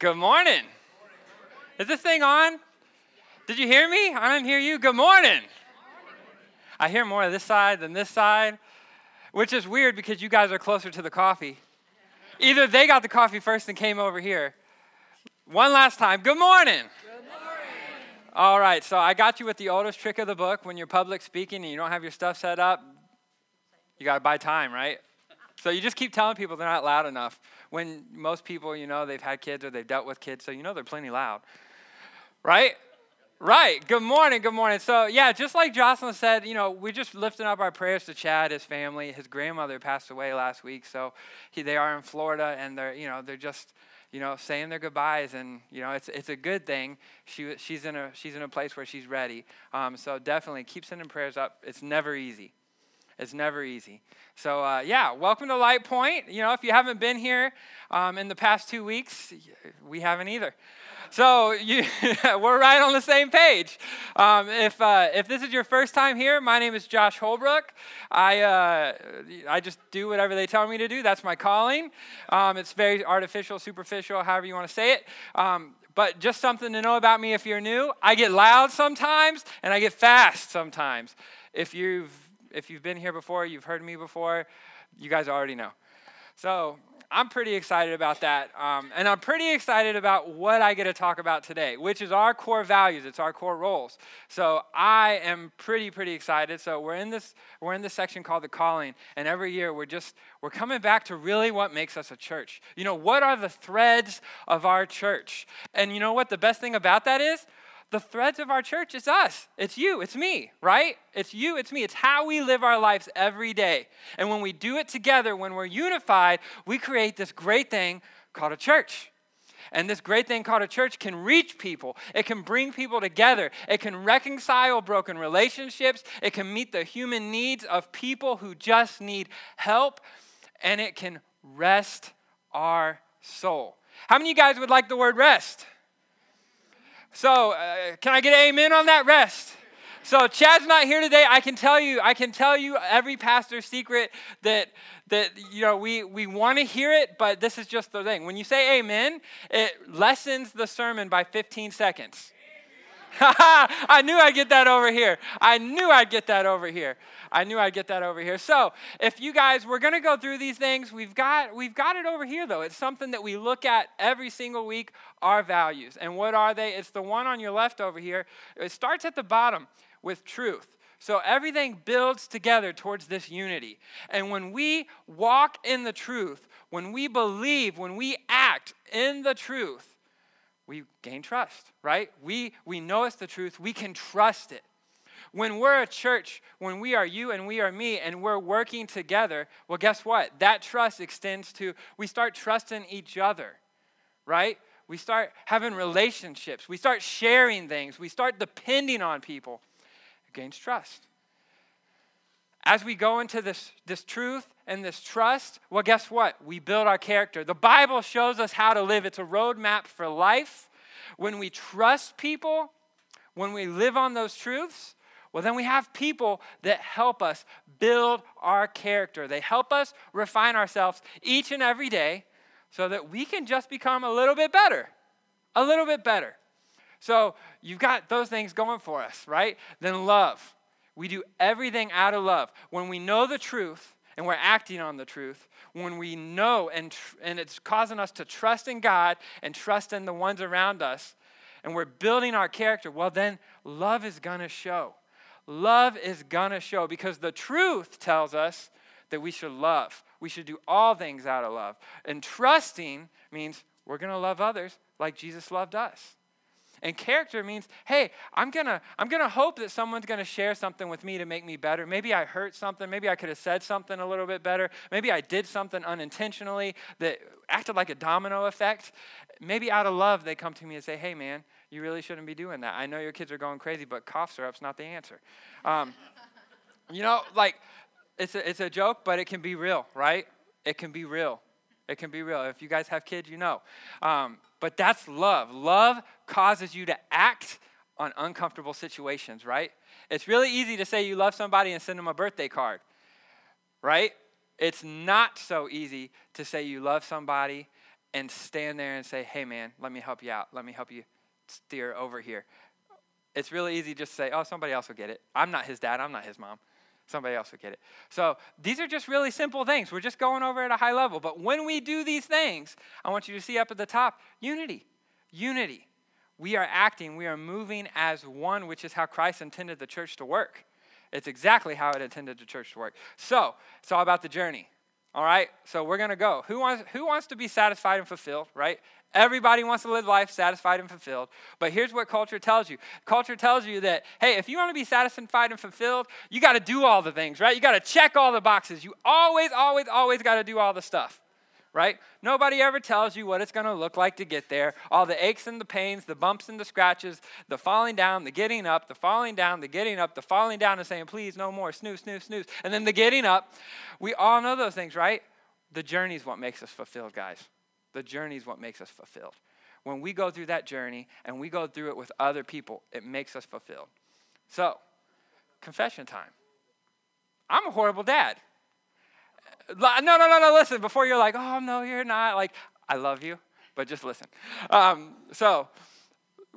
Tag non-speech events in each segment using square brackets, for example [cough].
Good morning. Is this thing on? Did you hear me? I didn't hear you. Good morning. I hear more of this side than this side, which is weird because you guys are closer to the coffee. Either they got the coffee first and came over here. One last time. Good morning. Good morning. All right, so I got you with the oldest trick of the book. When you're public speaking and you don't have your stuff set up, you got to buy time, right? So you just keep telling people they're not loud enough. When most people, you know, they've had kids or they've dealt with kids, so you know they're plenty loud. Right? Right. Good morning. Good morning. So, yeah, just like Jocelyn said, you know, we're just lifting up our prayers to Chad, his family. His grandmother passed away last week, so he, they are in Florida, and they're, you know, they're just, you know, saying their goodbyes, and you know, it's it's a good thing. She she's in a she's in a place where she's ready. Um, so definitely keep sending prayers up. It's never easy. It's never easy. So, uh, yeah, welcome to Light Point. You know, if you haven't been here um, in the past two weeks, we haven't either. So you, [laughs] we're right on the same page. Um, if, uh, if this is your first time here, my name is Josh Holbrook. I, uh, I just do whatever they tell me to do. That's my calling. Um, it's very artificial, superficial, however you want to say it. Um, but just something to know about me if you're new I get loud sometimes and I get fast sometimes. If you've if you've been here before, you've heard me before, you guys already know. So I'm pretty excited about that. Um, and I'm pretty excited about what I get to talk about today, which is our core values. It's our core roles. So I am pretty, pretty excited. So we're in this, we're in this section called the calling. And every year we're just, we're coming back to really what makes us a church. You know, what are the threads of our church? And you know what the best thing about that is? The threads of our church is us. It's you, it's me, right? It's you, it's me. It's how we live our lives every day. And when we do it together, when we're unified, we create this great thing called a church. And this great thing called a church can reach people. It can bring people together. It can reconcile broken relationships. It can meet the human needs of people who just need help. And it can rest our soul. How many of you guys would like the word rest? So, uh, can I get amen on that rest? So Chad's not here today. I can tell you, I can tell you every pastor's secret that that you know we we want to hear it, but this is just the thing. When you say amen, it lessens the sermon by 15 seconds. [laughs] I knew I'd get that over here. I knew I'd get that over here. I knew I'd get that over here. So, if you guys, we're going to go through these things. We've got we've got it over here though. It's something that we look at every single week. Our values, and what are they? It's the one on your left over here. It starts at the bottom with truth. So everything builds together towards this unity. And when we walk in the truth, when we believe, when we act in the truth, we gain trust, right? We, we know it's the truth, we can trust it. When we're a church, when we are you and we are me, and we're working together, well, guess what? That trust extends to, we start trusting each other, right? We start having relationships. We start sharing things. We start depending on people. It gains trust. As we go into this, this truth and this trust, well, guess what? We build our character. The Bible shows us how to live, it's a roadmap for life. When we trust people, when we live on those truths, well, then we have people that help us build our character. They help us refine ourselves each and every day so that we can just become a little bit better. A little bit better. So you've got those things going for us, right? Then love. We do everything out of love. When we know the truth and we're acting on the truth, when we know and, tr- and it's causing us to trust in God and trust in the ones around us, and we're building our character, well, then love is to show. Love is to show because the truth tells us that we should love. We should do all things out of love. And trusting means we're to love others like Jesus loved us. And character means, hey, I'm gonna, I'm gonna hope that someone's gonna share something with me to make me better. Maybe I hurt something. Maybe I could have said something a little bit better. Maybe I did something unintentionally that acted like a domino effect. Maybe out of love, they come to me and say, hey, man, you really shouldn't be doing that. I know your kids are going crazy, but cough syrup's not the answer. Um, [laughs] you know, like, it's a, it's a joke, but it can be real, right? It can be real. It can be real. If you guys have kids, you know. Um, but that's love. Love causes you to act on uncomfortable situations, right? It's really easy to say you love somebody and send them a birthday card, right? It's not so easy to say you love somebody and stand there and say, hey, man, let me help you out. Let me help you steer over here. It's really easy just to say, oh, somebody else will get it. I'm not his dad, I'm not his mom. Somebody else will get it. So these are just really simple things. We're just going over at a high level. But when we do these things, I want you to see up at the top unity. Unity. We are acting, we are moving as one, which is how Christ intended the church to work. It's exactly how it intended the church to work. So it's all about the journey. All right? So we're going to go. Who wants, who wants to be satisfied and fulfilled, right? Everybody wants to live life satisfied and fulfilled. But here's what culture tells you culture tells you that, hey, if you want to be satisfied and fulfilled, you got to do all the things, right? You got to check all the boxes. You always, always, always got to do all the stuff, right? Nobody ever tells you what it's going to look like to get there. All the aches and the pains, the bumps and the scratches, the falling down, the getting up, the falling down, the getting up, the falling down and saying, please, no more, snooze, snooze, snooze. And then the getting up. We all know those things, right? The journey is what makes us fulfilled, guys. The journey is what makes us fulfilled. When we go through that journey and we go through it with other people, it makes us fulfilled. So, confession time. I'm a horrible dad. No, no, no, no, listen, before you're like, oh, no, you're not. Like, I love you, but just listen. Um, so,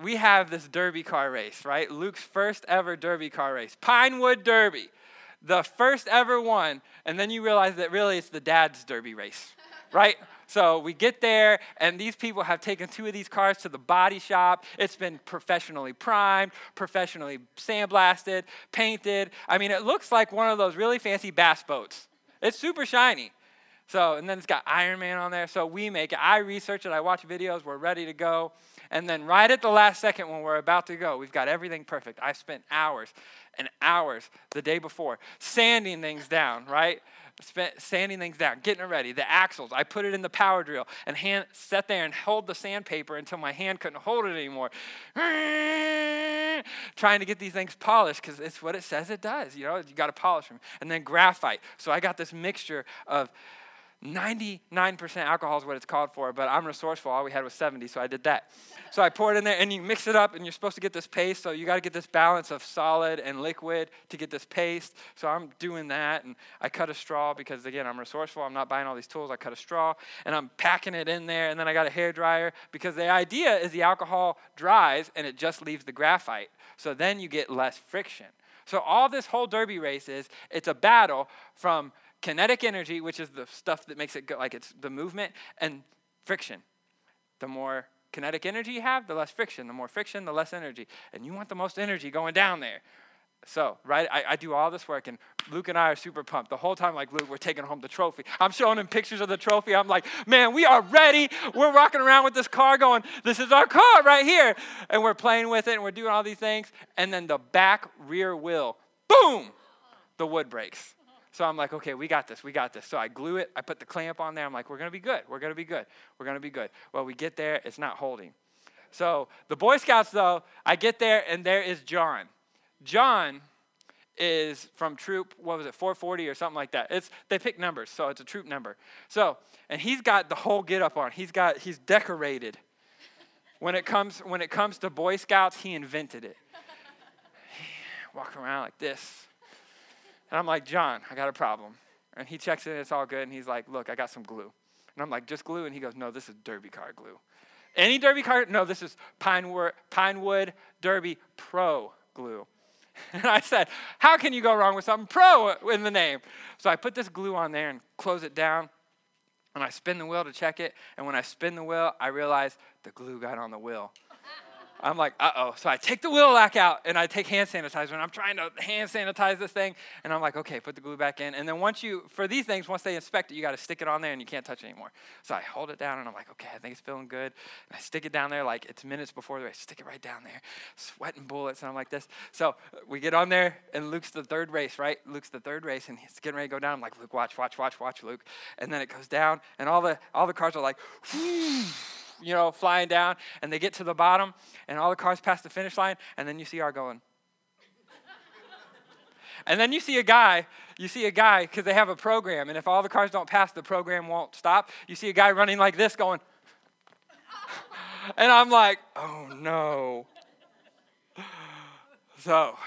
we have this derby car race, right? Luke's first ever derby car race, Pinewood Derby, the first ever one. And then you realize that really it's the dad's derby race, [laughs] right? So we get there, and these people have taken two of these cars to the body shop. It's been professionally primed, professionally sandblasted, painted. I mean, it looks like one of those really fancy bass boats. It's super shiny. So, and then it's got Iron Man on there. So we make it. I research it, I watch videos, we're ready to go. And then right at the last second when we're about to go, we've got everything perfect. I spent hours and hours the day before sanding things down, right? Sanding things down, getting it ready. The axles, I put it in the power drill and hand sat there and held the sandpaper until my hand couldn't hold it anymore. [laughs] Trying to get these things polished because it's what it says it does. You know, you got to polish them. And then graphite. So I got this mixture of 99% alcohol is what it's called for, but I'm resourceful. All we had was 70, so I did that. So I pour it in there, and you mix it up, and you're supposed to get this paste. So you got to get this balance of solid and liquid to get this paste. So I'm doing that, and I cut a straw because, again, I'm resourceful. I'm not buying all these tools. I cut a straw, and I'm packing it in there, and then I got a hair dryer because the idea is the alcohol dries, and it just leaves the graphite. So then you get less friction. So all this whole derby race is it's a battle from kinetic energy, which is the stuff that makes it go, like it's the movement, and friction. The more kinetic energy you have, the less friction. The more friction, the less energy. And you want the most energy going down there. So, right, I, I, do all this work, and Luke and I are super pumped. The whole time, like, Luke, we're taking home the trophy. I'm showing him pictures of the trophy. I'm like, man, we are ready. We're walking around with this car going, this is our car right here. And we're playing with it, and we're doing all these things. And then the back rear wheel, boom, the wood breaks. So I'm like, okay, we got this, we got this. So I glue it, I put the clamp on there. I'm like, we're gonna be good, we're gonna be good, we're gonna be good. Well, we get there, it's not holding. So the Boy Scouts, though, I get there and there is John. John is from troop, what was it, 440 or something like that. It's they pick numbers, so it's a troop number. So, and he's got the whole get up on. He's got he's decorated. When it comes when it comes to Boy Scouts, he invented it. Walk around like this. And I'm like, John, I got a problem. And he checks it, it's all good. And he's like, Look, I got some glue. And I'm like, Just glue? And he goes, No, this is Derby car glue. Any Derby car? No, this is Pinewood, Pinewood Derby Pro glue. [laughs] And I said, How can you go wrong with something pro in the name? So I put this glue on there and close it down. And I spin the wheel to check it. And when I spin the wheel, I realize the glue got on the wheel. I'm like, uh oh. So I take the wheel lock out and I take hand sanitizer and I'm trying to hand sanitize this thing. And I'm like, okay, put the glue back in. And then once you, for these things, once they inspect it, you got to stick it on there and you can't touch it anymore. So I hold it down and I'm like, okay, I think it's feeling good. And I stick it down there like it's minutes before the race. Stick it right down there, sweating bullets. And I'm like this. So we get on there and Luke's the third race, right? Luke's the third race and he's getting ready to go down. I'm like, Luke, watch, watch, watch, watch, Luke. And then it goes down and all the, all the cars are like, [laughs] you know, flying down, and they get to the bottom, and all the cars pass the finish line, and then you see our going. [laughs] and then you see a guy, you see a guy, because they have a program, and if all the cars don't pass, the program won't stop. You see a guy running like this going, [laughs] and I'm like, oh no. So,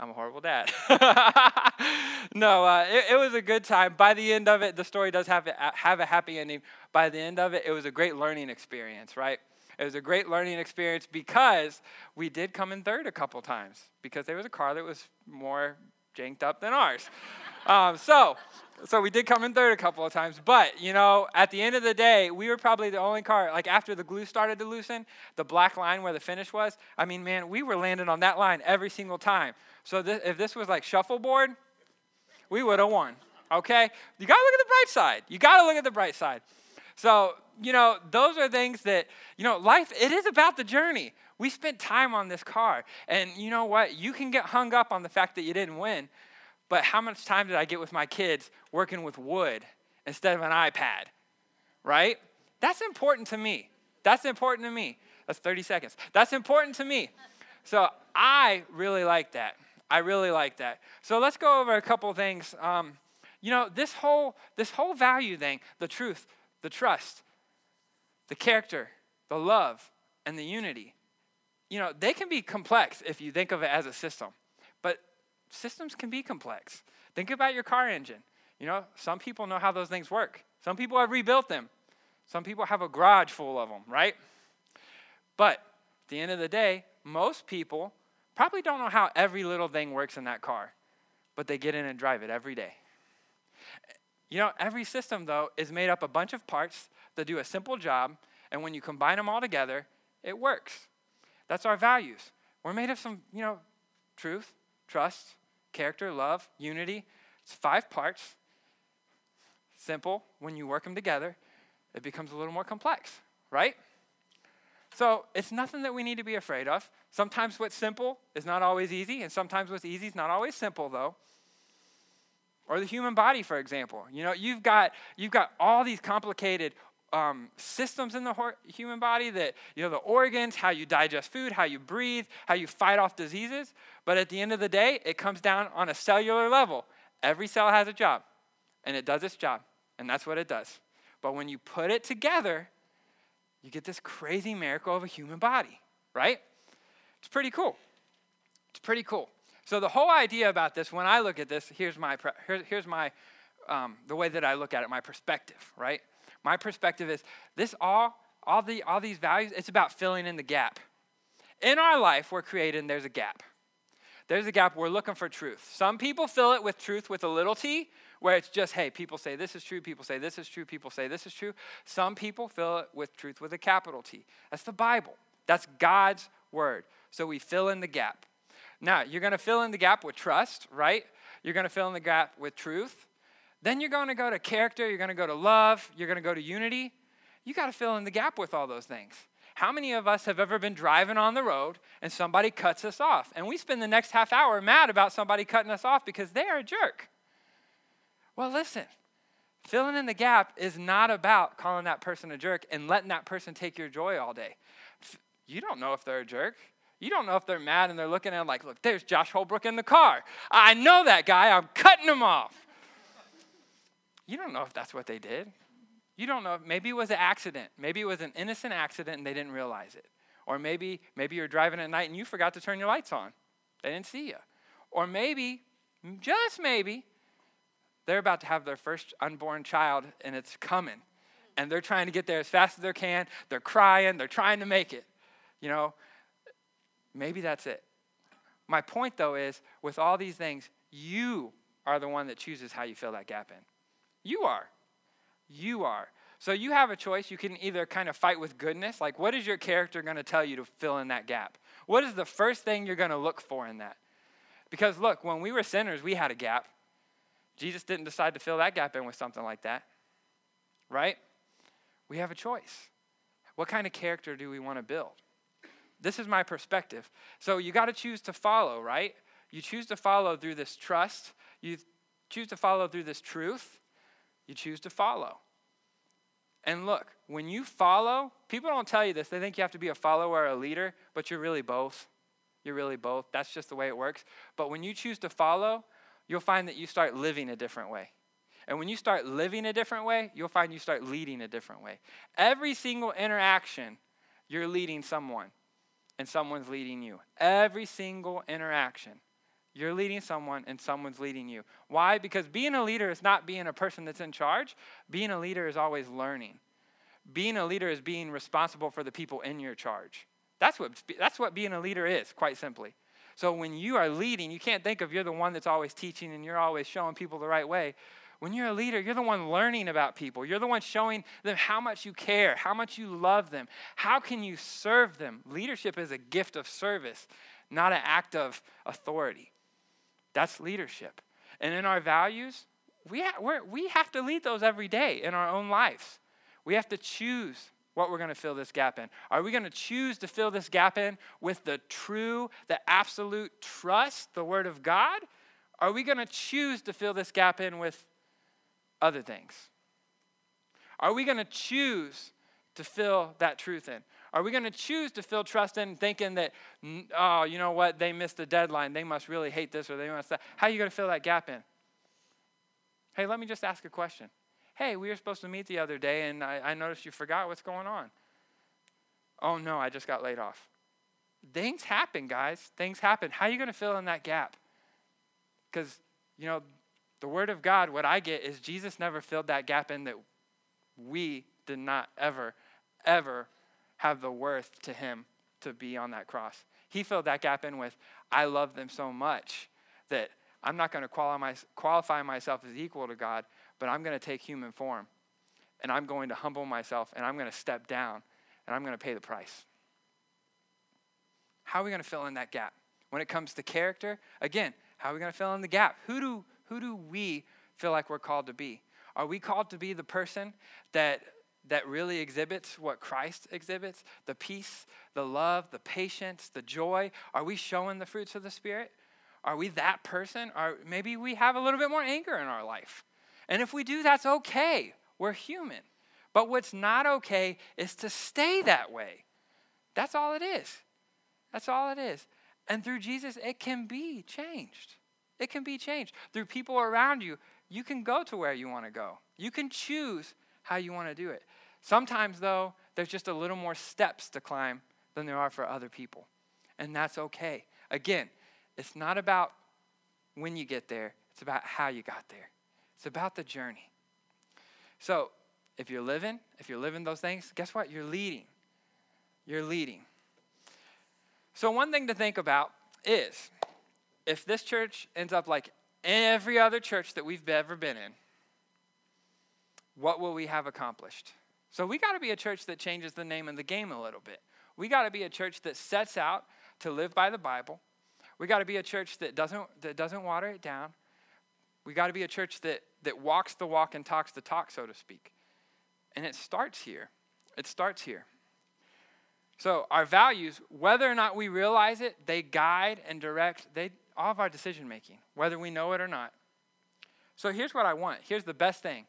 I'm a horrible dad. [laughs] [laughs] no, uh, it, it, was a good time. By the end of it, the story does have, have a happy ending. By the end of it, it was a great learning experience, right? It was a great learning experience because we did come in third a couple times because there was a car that was more janked up than ours. [laughs] um, so, so we did come in third a couple of times, but you know, at the end of the day, we were probably the only car. Like after the glue started to loosen, the black line where the finish was. I mean, man, we were landing on that line every single time. So if this was like shuffleboard, we would have won. Okay? You got to look at the bright side. You got to look at the bright side. So, you know, those are things that, you know, life, it is about the journey. We spent time on this car. And you know what? You can get hung up on the fact that you didn't win. But how much time did I get with my kids working with wood instead of an iPad? Right? That's important to me. That's important to me. That's 30 seconds. That's important to me. So I really like that. I really like that. So let's go over a couple things. Um, you know, this whole this whole value thing, the truth, the trust, the character, the love, and the unity. You know, they can be complex if you think of it as a system. But systems can be complex. Think about your car engine. You know, some people know how those things work. Some people have rebuilt them. Some people have a garage full of them, right? But at the end of the day, most people probably don't know how every little thing works in that car, but they get in and drive it every day. You know, every system, though, is made up a bunch of parts that do a simple job, and when you combine them all together, it works. That's our values. We're made of some, you know, truth, trust, character, love, unity. It's five parts. Simple. When you work them together, it becomes a little more complex, right? So it's nothing that we need to be afraid of. Sometimes what's simple is not always easy, and sometimes what's easy is not always simple, though. Or the human body, for example. You know, you've got you've got all these complicated um, systems in the human body that you know the organs, how you digest food, how you breathe, how you fight off diseases. But at the end of the day, it comes down on a cellular level. Every cell has a job, and it does its job, and that's what it does. But when you put it together, you get this crazy miracle of a human body, right? It's pretty cool. It's pretty cool. So the whole idea about this, when I look at this, here's my here's, here's my um, the way that I look at it, my perspective, right? My perspective is this all all the all these values. It's about filling in the gap. In our life, we're created, and there's a gap. There's a gap. We're looking for truth. Some people fill it with truth with a little t, where it's just, hey, people say this is true, people say this is true, people say this is true. Some people fill it with truth with a capital T. That's the Bible. That's God's word. So we fill in the gap. Now, you're going to fill in the gap with trust, right? You're going to fill in the gap with truth. Then you're going to go to character, you're going to go to love, you're going to go to unity. You got to fill in the gap with all those things. How many of us have ever been driving on the road and somebody cuts us off? And we spend the next half hour mad about somebody cutting us off because they are a jerk. Well, listen, filling in the gap is not about calling that person a jerk and letting that person take your joy all day. You don't know if they're a jerk. You don't know if they're mad and they're looking at him like, look, there's Josh Holbrook in the car. I know that guy. I'm cutting him off. You don't know if that's what they did. You don't know. Maybe it was an accident. Maybe it was an innocent accident and they didn't realize it. Or maybe maybe you're driving at night and you forgot to turn your lights on. They didn't see you. Or maybe, just maybe, they're about to have their first unborn child and it's coming. And they're trying to get there as fast as they can. They're crying, they're trying to make it. You know, maybe that's it. My point though is with all these things, you are the one that chooses how you fill that gap in. You are. You are. So you have a choice. You can either kind of fight with goodness, like what is your character going to tell you to fill in that gap? What is the first thing you're going to look for in that? Because look, when we were sinners, we had a gap. Jesus didn't decide to fill that gap in with something like that, right? We have a choice. What kind of character do we want to build? This is my perspective. So you got to choose to follow, right? You choose to follow through this trust. You choose to follow through this truth. You choose to follow. And look, when you follow, people don't tell you this. They think you have to be a follower or a leader, but you're really both. You're really both. That's just the way it works. But when you choose to follow, you'll find that you start living a different way. And when you start living a different way, you'll find you start leading a different way. Every single interaction, you're leading someone, and someone's leading you. Every single interaction, You're leading someone and someone's leading you. Why? Because being a leader is not being a person that's in charge. Being a leader is always learning. Being a leader is being responsible for the people in your charge. That's what, that's what being a leader is, quite simply. So when you are leading, you can't think of you're the one that's always teaching and you're always showing people the right way. When you're a leader, you're the one learning about people. You're the one showing them how much you care, how much you love them. How can you serve them? Leadership is a gift of service, not an act of authority. That's leadership. And in our values, we, ha- we have to lead those every day in our own lives. We have to choose what we're going to fill this gap in. Are we going to choose to fill this gap in with the true, the absolute trust, the Word of God? Are we going to choose to fill this gap in with other things? Are we going to choose to fill that truth in? Are we going to choose to fill trust in thinking that, oh, you know what, they missed the deadline. They must really hate this or they must that. How are you going to fill that gap in? Hey, let me just ask a question. Hey, we were supposed to meet the other day and I, I noticed you forgot what's going on. Oh, no, I just got laid off. Things happen, guys. Things happen. How are you going to fill in that gap? Because, you know, the Word of God, what I get is Jesus never filled that gap in that we did not ever, ever have the worth to him to be on that cross. He filled that gap in with, I love them so much that I'm not going to qualify myself as equal to God, but I'm going to take human form. And I'm going to humble myself and I'm going to step down and I'm going to pay the price. How are we going to fill in that gap? When it comes to character, again, how are we going to fill in the gap? Who do, who do we feel like we're called to be? Are we called to be the person that that really exhibits what Christ exhibits the peace, the love, the patience, the joy? Are we showing the fruits of the Spirit? Are we that person? Or maybe we have a little bit more anger in our life. And if we do, that's okay. We're human. But what's not okay is to stay that way. That's all it is. That's all it is. And through Jesus, it can be changed. It can be changed. Through people around you, you can go to where you want to go. You can choose how you want to do it. Sometimes, though, there's just a little more steps to climb than there are for other people. And that's okay. Again, it's not about when you get there, it's about how you got there. It's about the journey. So, if you're living, if you're living those things, guess what? You're leading. You're leading. So, one thing to think about is if this church ends up like every other church that we've ever been in, what will we have accomplished? So we got to be a church that changes the name of the game a little bit. We got to be a church that sets out to live by the Bible. We got to be a church that doesn't that doesn't water it down. We got to be a church that that walks the walk and talks the talk, so to speak. And it starts here. It starts here. So our values, whether or not we realize it, they guide and direct they all of our decision making, whether we know it or not. So here's what I want. Here's the best thing.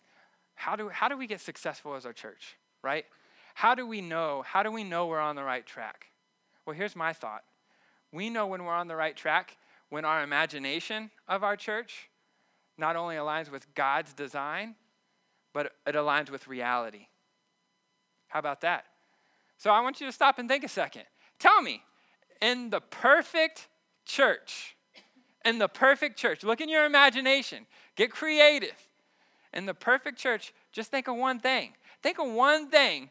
How do, how do we get successful as our church, right? How do we know? How do we know we're on the right track? Well, here's my thought. We know when we're on the right track when our imagination of our church not only aligns with God's design, but it aligns with reality. How about that? So I want you to stop and think a second. Tell me, in the perfect church, in the perfect church, look in your imagination, get creative in the perfect church, just think of one thing. Think of one thing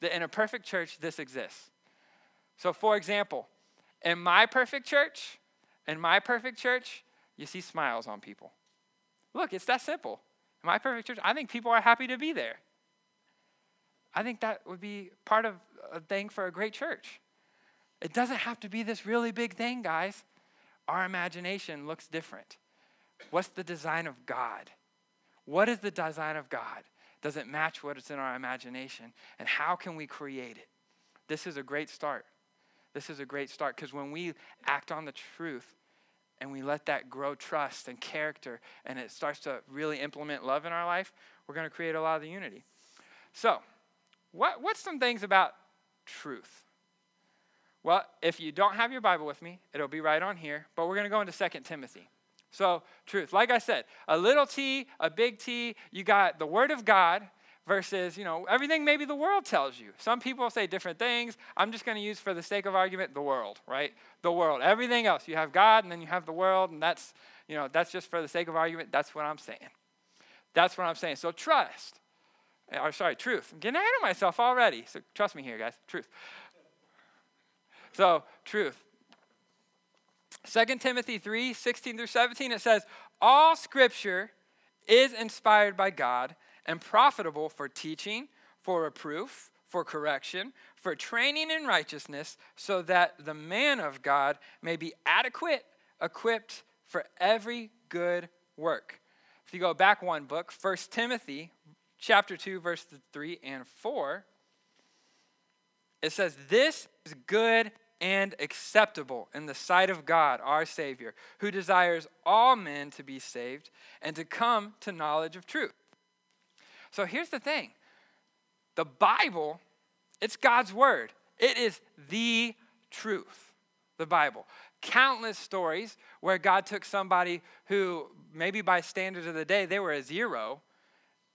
that in a perfect church this exists. So, for example, in my perfect church, in my perfect church, you see smiles on people. Look, it's that simple. In my perfect church, I think people are happy to be there. I think that would be part of a thing for a great church. It doesn't have to be this really big thing, guys. Our imagination looks different. What's the design of God? What is the design of God? Does it match what is in our imagination? And how can we create it? This is a great start. This is a great start because when we act on the truth and we let that grow trust and character and it starts to really implement love in our life, we're going to create a lot of the unity. So, what, what's some things about truth? Well, if you don't have your Bible with me, it'll be right on here, but we're going to go into 2 Timothy. So, truth. Like I said, a little t, a big T, you got the Word of God, versus, you know, everything maybe the world tells you. Some people say different things. I'm just going to use, for the sake of argument, the world, right? The world. Everything else. You have God and then you have the world, and that's, you know, that's just for the sake of argument. That's what I'm saying. That's what I'm saying. So trust. Eh, or sorry, truth. I'm getting ahead of myself already. So trust me here, guys. Truth. So, truth. 2 Timothy 3 16 through 17, it says, All scripture is inspired by God and profitable for teaching, for reproof, for correction, for training in righteousness, so that the man of God may be adequate, equipped for every good work. If you go back one book, 1 Timothy chapter 2 verse 3 and 4, it says this is good and acceptable in the sight of God, our Savior, who desires all men to be saved and to come to knowledge of truth. So here's the thing the Bible, it's God's word, it is the truth. The Bible. Countless stories where God took somebody who, maybe by standards of the day, they were a zero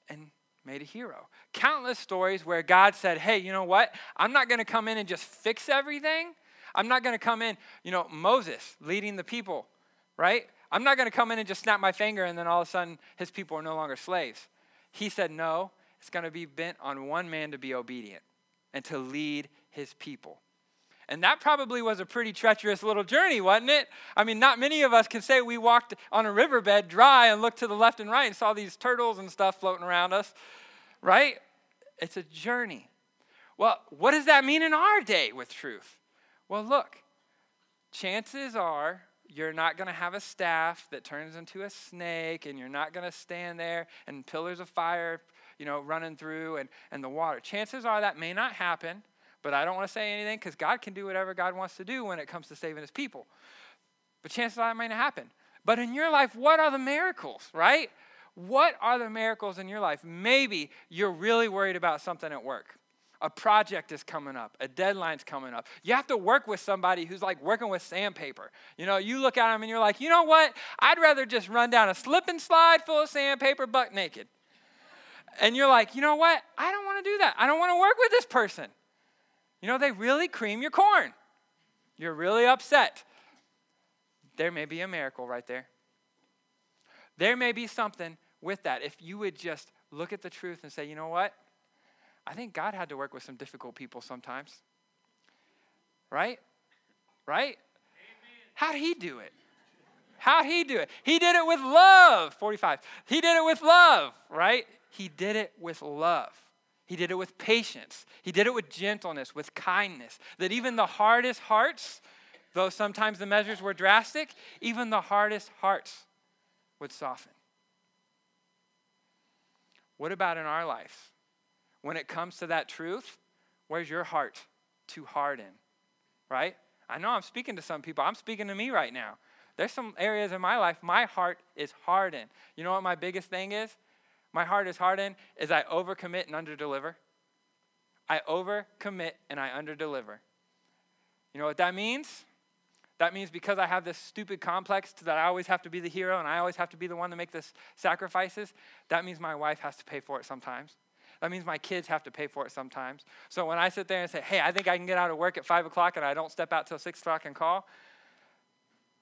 and made a hero. Countless stories where God said, Hey, you know what? I'm not going to come in and just fix everything. I'm not going to come in, you know, Moses leading the people, right? I'm not going to come in and just snap my finger and then all of a sudden his people are no longer slaves. He said, No, it's going to be bent on one man to be obedient and to lead his people. And that probably was a pretty treacherous little journey, wasn't it? I mean, not many of us can say we walked on a riverbed dry and looked to the left and right and saw these turtles and stuff floating around us, right? It's a journey. Well, what does that mean in our day with truth? Well, look, chances are you're not going to have a staff that turns into a snake and you're not going to stand there and pillars of fire you know running through and, and the water. Chances are that may not happen but i don't want to say anything because god can do whatever god wants to do when it comes to saving his people. But chances are that might not happen. But in your life what are the miracles right? What are the miracles in your life? Maybe you're really worried about something at work a project is coming up, a deadline's coming up. You have to work with somebody who's like working with sandpaper. You know, you look at them and you're like, you know what? I'd rather just run down a slip and slide full of sandpaper buck naked. And you're like, you know what? I don't want to do that. I don't want to work with this person. You know, they really cream your corn. You're really upset. There may be a miracle right there. There may be something with that if you would just look at the truth and say, you know what? I think God had to work with some difficult people sometimes. Right? Right? How'd he do it? How'd he do it? He did it with love. 45. He did it with love, right? He did it with love. He did it with patience. He did it with gentleness, with kindness. That even the hardest hearts, though sometimes the measures were drastic, even the hardest hearts would soften. What about in our life? When it comes to that truth, where's your heart to harden? Right? I know I'm speaking to some people. I'm speaking to me right now. There's some areas in my life, my heart is hardened. You know what my biggest thing is? My heart is hardened is I overcommit and underdeliver. I overcommit and I underdeliver. You know what that means? That means because I have this stupid complex that I always have to be the hero and I always have to be the one to make the sacrifices, that means my wife has to pay for it sometimes. That means my kids have to pay for it sometimes. So when I sit there and say, hey, I think I can get out of work at 5 o'clock and I don't step out till 6 o'clock and call,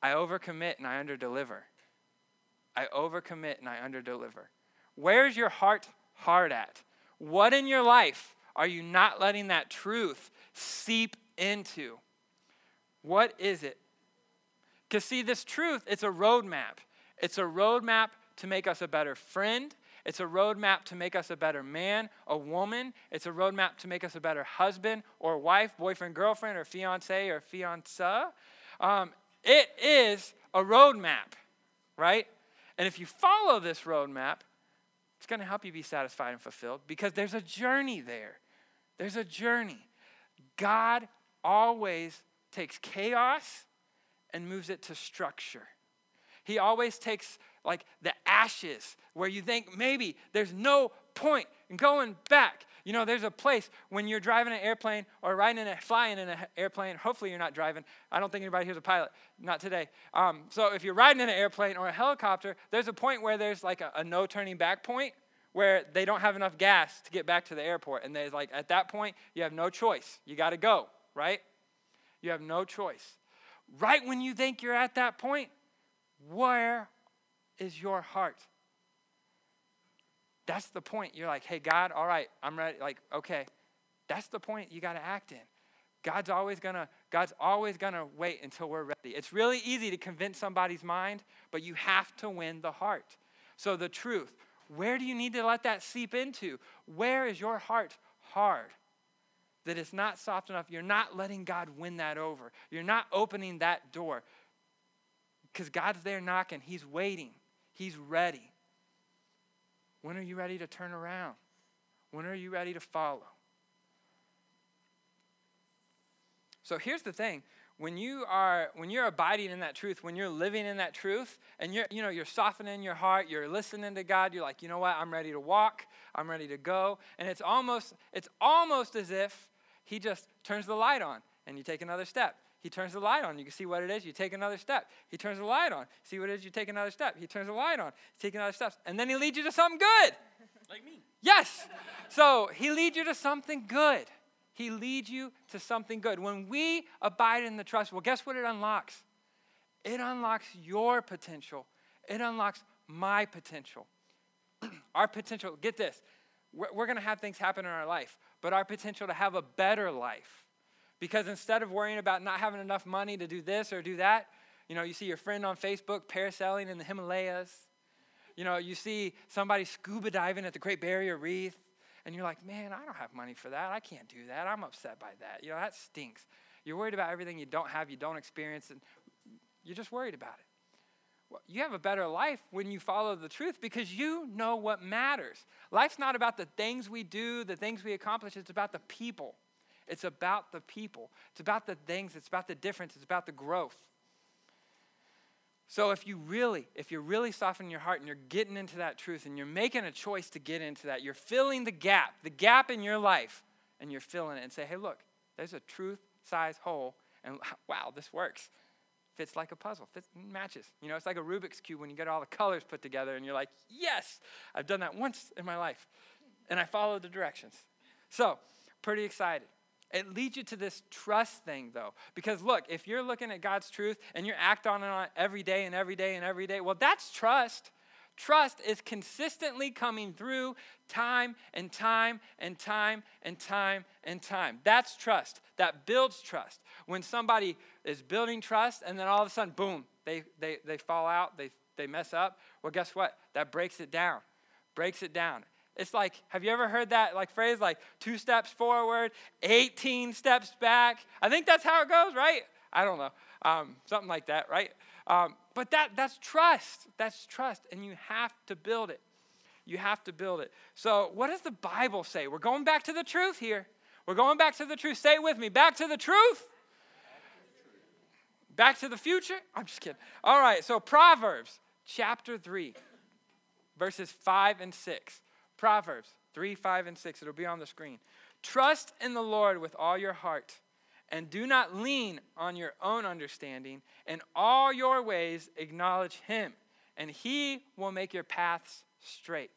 I overcommit and I underdeliver. I overcommit and I underdeliver. Where's your heart hard at? What in your life are you not letting that truth seep into? What is it? Because, see, this truth, it's a roadmap. It's a roadmap to make us a better friend. It's a roadmap to make us a better man, a woman. It's a roadmap to make us a better husband or wife, boyfriend, girlfriend, or fiance or fiancée. Um, it is a roadmap, right? And if you follow this roadmap, it's going to help you be satisfied and fulfilled because there's a journey there. There's a journey. God always takes chaos and moves it to structure. He always takes like the ashes where you think maybe there's no point in going back. You know, there's a place when you're driving an airplane or riding in a, flying in an airplane. Hopefully, you're not driving. I don't think anybody here's a pilot. Not today. Um, so, if you're riding in an airplane or a helicopter, there's a point where there's like a, a no turning back point where they don't have enough gas to get back to the airport. And there's like, at that point, you have no choice. You got to go, right? You have no choice. Right when you think you're at that point, where is your heart? That's the point. You're like, hey, God, all right, I'm ready. Like, okay, that's the point you got to act in. God's always gonna, God's always gonna wait until we're ready. It's really easy to convince somebody's mind, but you have to win the heart. So the truth, where do you need to let that seep into? Where is your heart hard? That it's not soft enough. You're not letting God win that over. You're not opening that door. Because God's there knocking. He's waiting. He's ready. When are you ready to turn around? When are you ready to follow? So here's the thing. When you are when you're abiding in that truth, when you're living in that truth, and you're you know you're softening your heart, you're listening to God, you're like, you know what, I'm ready to walk, I'm ready to go. And it's almost it's almost as if he just turns the light on and you take another step. He turns the light on. You can see what it is. You take another step. He turns the light on. See what it is. You take another step. He turns the light on. Take another step. And then he leads you to something good. [laughs] Like me. Yes. So he leads you to something good. He leads you to something good. When we abide in the trust, well, guess what it unlocks? It unlocks your potential, it unlocks my potential. [clears throat] our potential, get this, we're, we're going to have things happen in our life, but our potential to have a better life. Because instead of worrying about not having enough money to do this or do that, you know, you see your friend on Facebook parasailing in the Himalayas. You know, you see somebody scuba diving at the Great Barrier Reef and you're like, man, I don't have money for that. I can't do that. I'm upset by that. You know, that stinks. You're worried about everything you don't have, you don't experience, and you're just worried about it. Well, you have a better life when you follow the truth because you know what matters. Life's not about the things we do, the things we accomplish, it's about the people. It's about the people. It's about the things, it's about the difference, it's about the growth. So if you really, if you're really softening your heart and you're getting into that truth and you're making a choice to get into that, you're filling the gap, the gap in your life, and you're filling it and say, hey, look, there's a truth size hole, and [laughs] wow, this works. Fits like a puzzle, fits matches. You know, it's like a Rubik's Cube when you get all the colors put together and you're like, yes, I've done that once in my life. And I followed the directions. So, pretty excited. It leads you to this trust thing, though. Because look, if you're looking at God's truth and you act on it every day and every day and every day, well, that's trust. Trust is consistently coming through time and time and time and time and time. That's trust. That builds trust. When somebody is building trust and then all of a sudden, boom, they, they, they fall out, they, they mess up, well, guess what? That breaks it down. Breaks it down. It's like, have you ever heard that like phrase like two steps forward, 18 steps back? I think that's how it goes, right? I don't know. Um, something like that, right? Um, but that, that's trust. That's trust. And you have to build it. You have to build it. So, what does the Bible say? We're going back to the truth here. We're going back to the truth. Say it with me. Back to the truth. Back to the future? I'm just kidding. All right, so Proverbs chapter 3, verses 5 and 6. Proverbs 3, 5, and 6. It'll be on the screen. Trust in the Lord with all your heart, and do not lean on your own understanding. In all your ways, acknowledge Him, and He will make your paths straight.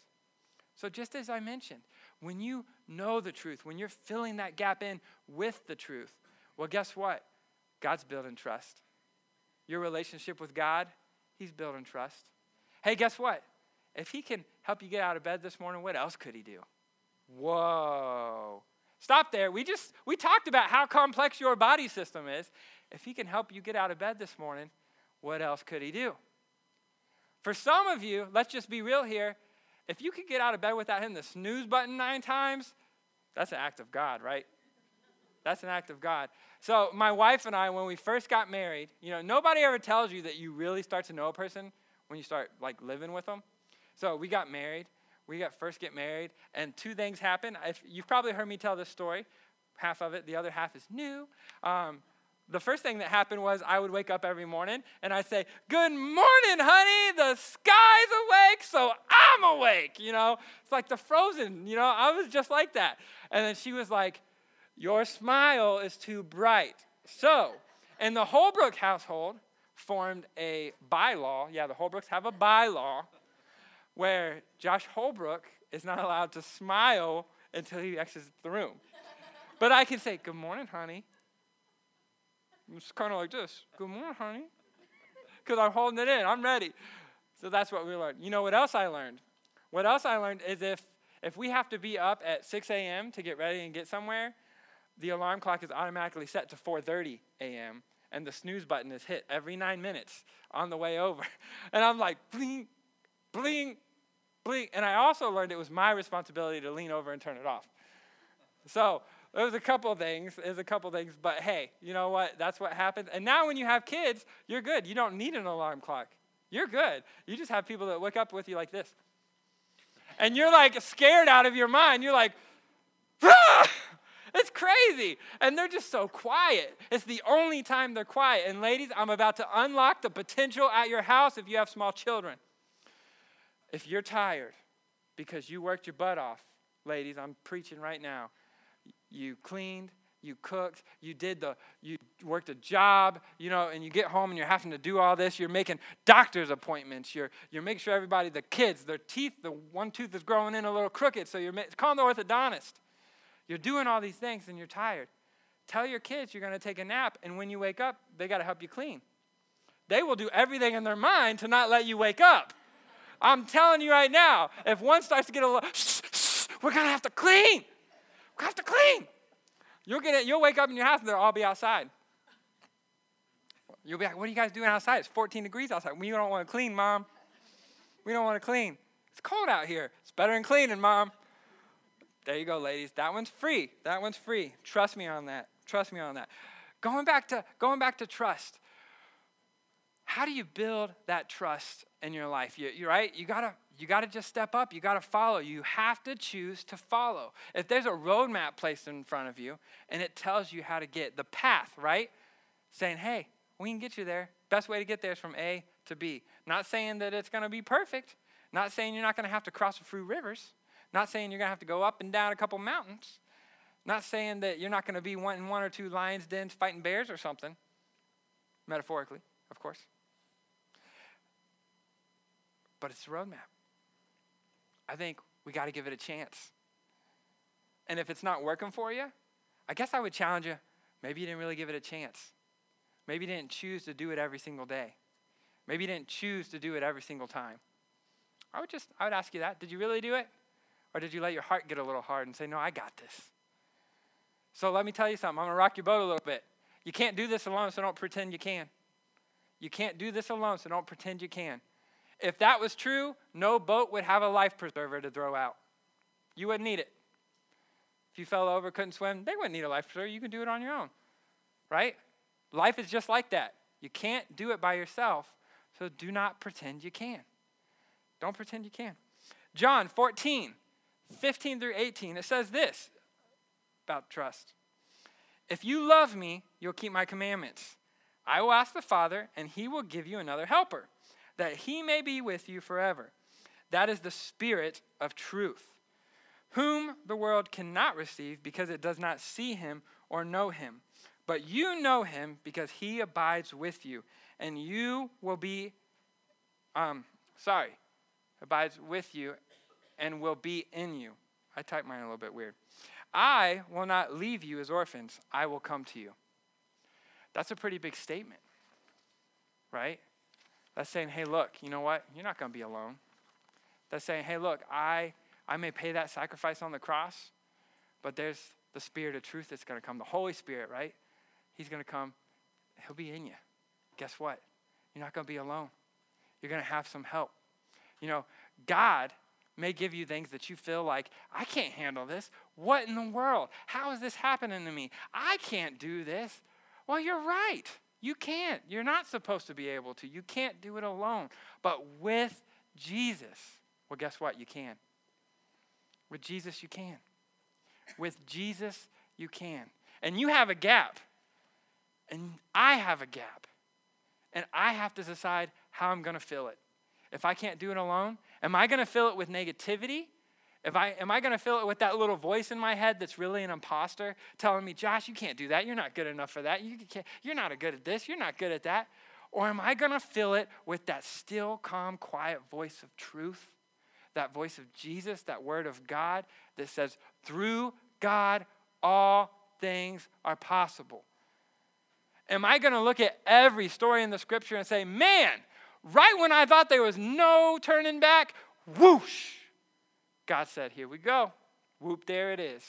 So, just as I mentioned, when you know the truth, when you're filling that gap in with the truth, well, guess what? God's building trust. Your relationship with God, He's building trust. Hey, guess what? If He can help you get out of bed this morning, what else could he do? Whoa. Stop there. We just we talked about how complex your body system is. If he can help you get out of bed this morning, what else could he do? For some of you, let's just be real here. If you could get out of bed without hitting the snooze button nine times, that's an act of God, right? That's an act of God. So, my wife and I, when we first got married, you know, nobody ever tells you that you really start to know a person when you start like living with them. So we got married. We got first get married, and two things happened. If, you've probably heard me tell this story. Half of it, the other half is new. Um, the first thing that happened was I would wake up every morning and I'd say, Good morning, honey. The sky's awake, so I'm awake. You know, it's like the frozen, you know, I was just like that. And then she was like, Your smile is too bright. So, in the Holbrook household, formed a bylaw. Yeah, the Holbrooks have a bylaw where Josh Holbrook is not allowed to smile until he exits the room. but I can say, Good morning, honey. It's kind of like this Good morning, honey. Because I'm holding it in, I'm ready. So that's what we learned. You know what else I learned? What else I learned is if if we have to be up at 6 a.m. to get ready and get somewhere, the alarm clock is automatically set to 4:30 a.m. and the snooze button is hit every nine minutes on the way over. [laughs] And I'm like, bling, bling, And I also learned it was my responsibility to lean over and turn it off. So there was a couple things. There's a couple things, but hey, you know what? That's what happens. And now when you have kids, you're good. You don't need an alarm clock. You're good. You just have people that wake up with you like this and you're like scared out of your mind. You're like, ah! it's crazy. And they're just so quiet. It's the only time they're quiet. And ladies, I'm about to unlock the potential at your house if you have small children. If you're tired because you worked your butt off, ladies, I'm preaching right now. You cleaned, you cooked, you did the, you worked a job, you know, and you get home and you're having to do all this. You're making doctor's appointments. You're, you're making sure everybody, the kids, their teeth, the one tooth is growing in a little crooked, so you're calling the orthodontist. You're doing all these things and you're tired. Tell your kids you're going to take a nap, and when you wake up, they got to help you clean. They will do everything in their mind to not let you wake up. I'm telling you right now, if one starts to get a little, we're going to have to clean. We have to clean. You'll get it, you'll wake up in your house and they'll all be outside. You'll be like, what are you guys doing outside? It's 14 degrees outside. We don't want to clean, Mom. We don't want to clean. It's cold out here. It's better than cleaning, Mom. There you go, ladies. That one's free. That one's free. Trust me on that. Trust me on that. Going back to going back to trust. How do you build that trust in your life? You, you right? You gotta you got to just step up. You got to follow. You have to choose to follow. If there's a roadmap placed in front of you and it tells you how to get the path, right? Saying, hey, we can get you there. Best way to get there is from A to B. Not saying that it's going to be perfect. Not saying you're not going to have to cross a few rivers. Not saying you're going to have to go up and down a couple mountains. Not saying that you're not going to be one in one or two lions' dens fighting bears or something. Metaphorically, of course. But it's a roadmap. I think we got to give it a chance. And if it's not working for you, I guess I would challenge you maybe you didn't really give it a chance. Maybe you didn't choose to do it every single day. Maybe you didn't choose to do it every single time. I would just, I would ask you that. Did you really do it? Or did you let your heart get a little hard and say, no, I got this? So let me tell you something. I'm going to rock your boat a little bit. You can't do this alone, so don't pretend you can. You can't do this alone, so don't pretend you can. If that was true, no boat would have a life preserver to throw out. You wouldn't need it. If you fell over, couldn't swim, they wouldn't need a life preserver. You can do it on your own, right? Life is just like that. You can't do it by yourself, so do not pretend you can. Don't pretend you can. John 14, 15 through 18, it says this about trust. If you love me, you'll keep my commandments. I will ask the Father, and he will give you another helper that he may be with you forever. That is the Spirit of truth, whom the world cannot receive because it does not see him or know him. But you know him because he abides with you, and you will be, um, sorry, abides with you and will be in you. I typed mine a little bit weird. I will not leave you as orphans, I will come to you. That's a pretty big statement, right? That's saying, hey, look, you know what? You're not going to be alone. That's saying, hey, look, I, I may pay that sacrifice on the cross, but there's the Spirit of truth that's going to come, the Holy Spirit, right? He's going to come. He'll be in you. Guess what? You're not going to be alone. You're going to have some help. You know, God may give you things that you feel like, I can't handle this. What in the world? How is this happening to me? I can't do this. Well, you're right. You can't. You're not supposed to be able to. You can't do it alone. But with Jesus, well, guess what? You can. With Jesus, you can. With Jesus, you can. And you have a gap. And I have a gap. And I have to decide how I'm going to fill it. If I can't do it alone, am I going to fill it with negativity? If I, am I going to fill it with that little voice in my head that's really an imposter telling me, Josh, you can't do that. You're not good enough for that. You can't, you're not good at this. You're not good at that. Or am I going to fill it with that still, calm, quiet voice of truth that voice of Jesus, that word of God that says, through God, all things are possible. Am I going to look at every story in the scripture and say, man, right when I thought there was no turning back, whoosh, God said, here we go. Whoop, there it is.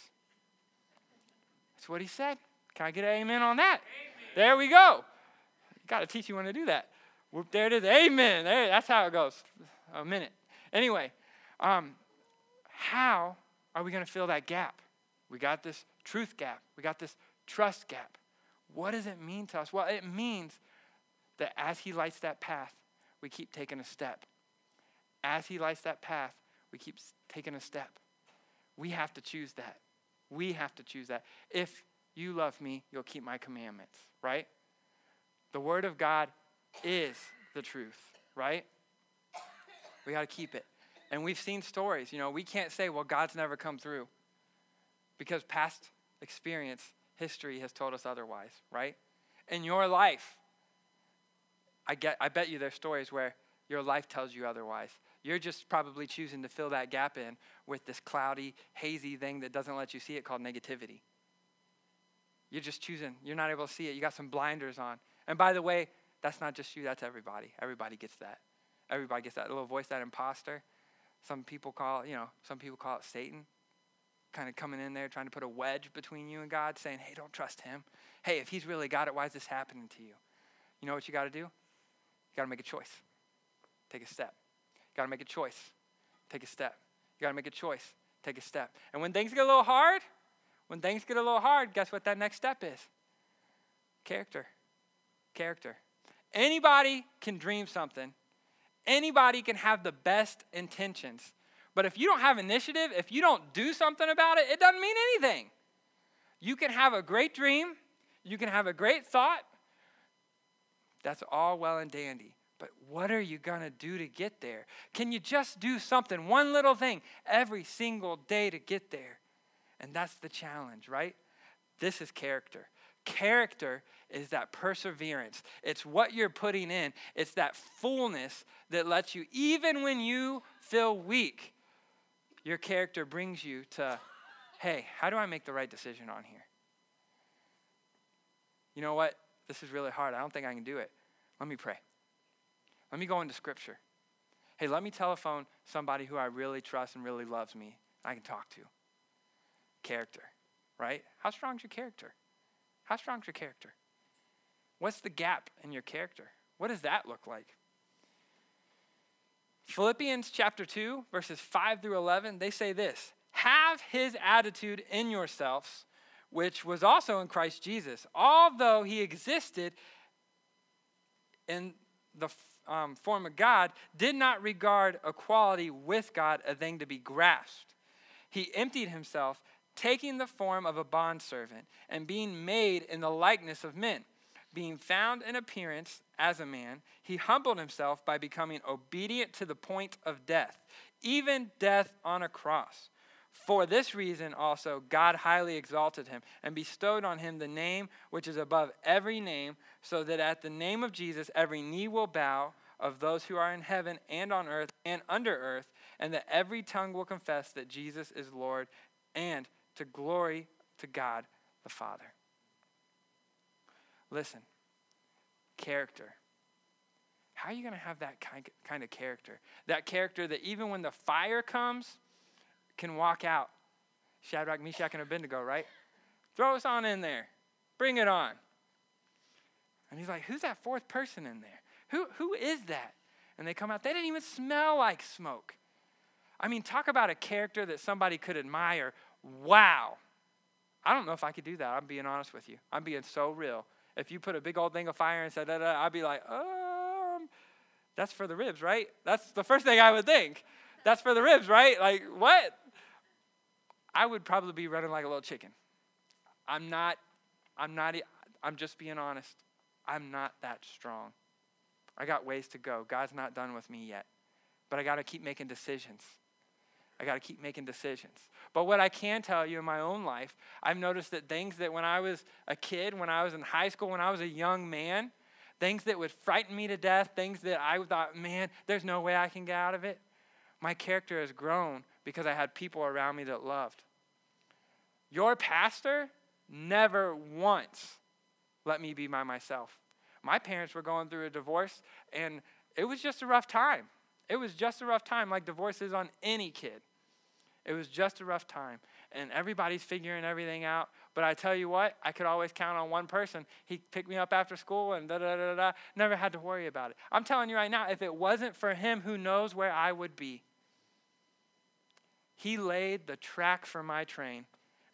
That's what he said. Can I get an amen on that? Amen. There we go. Got to teach you when to do that. Whoop, there it is. Amen. There, that's how it goes. A minute. Anyway, um, how are we going to fill that gap? We got this truth gap. We got this trust gap. What does it mean to us? Well, it means that as He lights that path, we keep taking a step. As He lights that path, we keep taking a step. We have to choose that. We have to choose that. If you love me, you'll keep my commandments, right? The Word of God is the truth, right? We got to keep it. And we've seen stories. You know, we can't say, well, God's never come through because past experience, history has told us otherwise, right? In your life, I, get, I bet you there's stories where your life tells you otherwise. You're just probably choosing to fill that gap in with this cloudy, hazy thing that doesn't let you see it called negativity. You're just choosing. You're not able to see it. You got some blinders on. And by the way, that's not just you, that's everybody. Everybody gets that. Everybody gets that little voice, that imposter. Some people call you know, some people call it Satan. Kind of coming in there trying to put a wedge between you and God, saying, hey, don't trust him. Hey, if he's really got it, why is this happening to you? You know what you got to do? You got to make a choice. Take a step. Got to make a choice. Take a step. You got to make a choice. Take a step. And when things get a little hard, when things get a little hard, guess what that next step is? Character. Character. Anybody can dream something, anybody can have the best intentions. But if you don't have initiative, if you don't do something about it, it doesn't mean anything. You can have a great dream, you can have a great thought. That's all well and dandy. But what are you going to do to get there? Can you just do something, one little thing, every single day to get there? And that's the challenge, right? This is character. Character is that perseverance. It's what you're putting in. It's that fullness that lets you, even when you feel weak, your character brings you to, hey, how do I make the right decision on here? You know what? This is really hard. I don't think I can do it. Let me pray. Let me go into scripture. Hey, let me telephone somebody who I really trust and really loves me. I can talk to. Character, right? How strong is your character? How strong is your character? What's the gap in your character? What does that look like? Philippians chapter 2, verses 5 through 11, they say this Have his attitude in yourselves, which was also in Christ Jesus, although he existed in the um, form of God, did not regard equality with God a thing to be grasped. He emptied himself taking the form of a bondservant and being made in the likeness of men. Being found in appearance as a man, he humbled himself by becoming obedient to the point of death, even death on a cross. For this reason also, God highly exalted him and bestowed on him the name which is above every name, so that at the name of Jesus every knee will bow of those who are in heaven and on earth and under earth, and that every tongue will confess that Jesus is Lord, and to glory to God the Father. Listen, character. How are you going to have that kind of character? That character that even when the fire comes, can walk out. Shadrach, Meshach, and Abednego, right? Throw us on in there. Bring it on. And he's like, Who's that fourth person in there? Who, who is that? And they come out. They didn't even smell like smoke. I mean, talk about a character that somebody could admire Wow. I don't know if I could do that. I'm being honest with you. I'm being so real. If you put a big old thing of fire and said, da, da, I'd be like, um, that's for the ribs, right? That's the first thing I would think. That's for the ribs, right? Like, what? I would probably be running like a little chicken. I'm not, I'm not, I'm just being honest. I'm not that strong. I got ways to go. God's not done with me yet. But I got to keep making decisions. I got to keep making decisions. But what I can tell you in my own life, I've noticed that things that when I was a kid, when I was in high school, when I was a young man, things that would frighten me to death, things that I thought, man, there's no way I can get out of it. My character has grown because I had people around me that loved. Your pastor never once let me be by myself. My parents were going through a divorce, and it was just a rough time. It was just a rough time, like divorce is on any kid. It was just a rough time. And everybody's figuring everything out. But I tell you what, I could always count on one person. He picked me up after school and da da da da. Never had to worry about it. I'm telling you right now, if it wasn't for him, who knows where I would be? He laid the track for my train.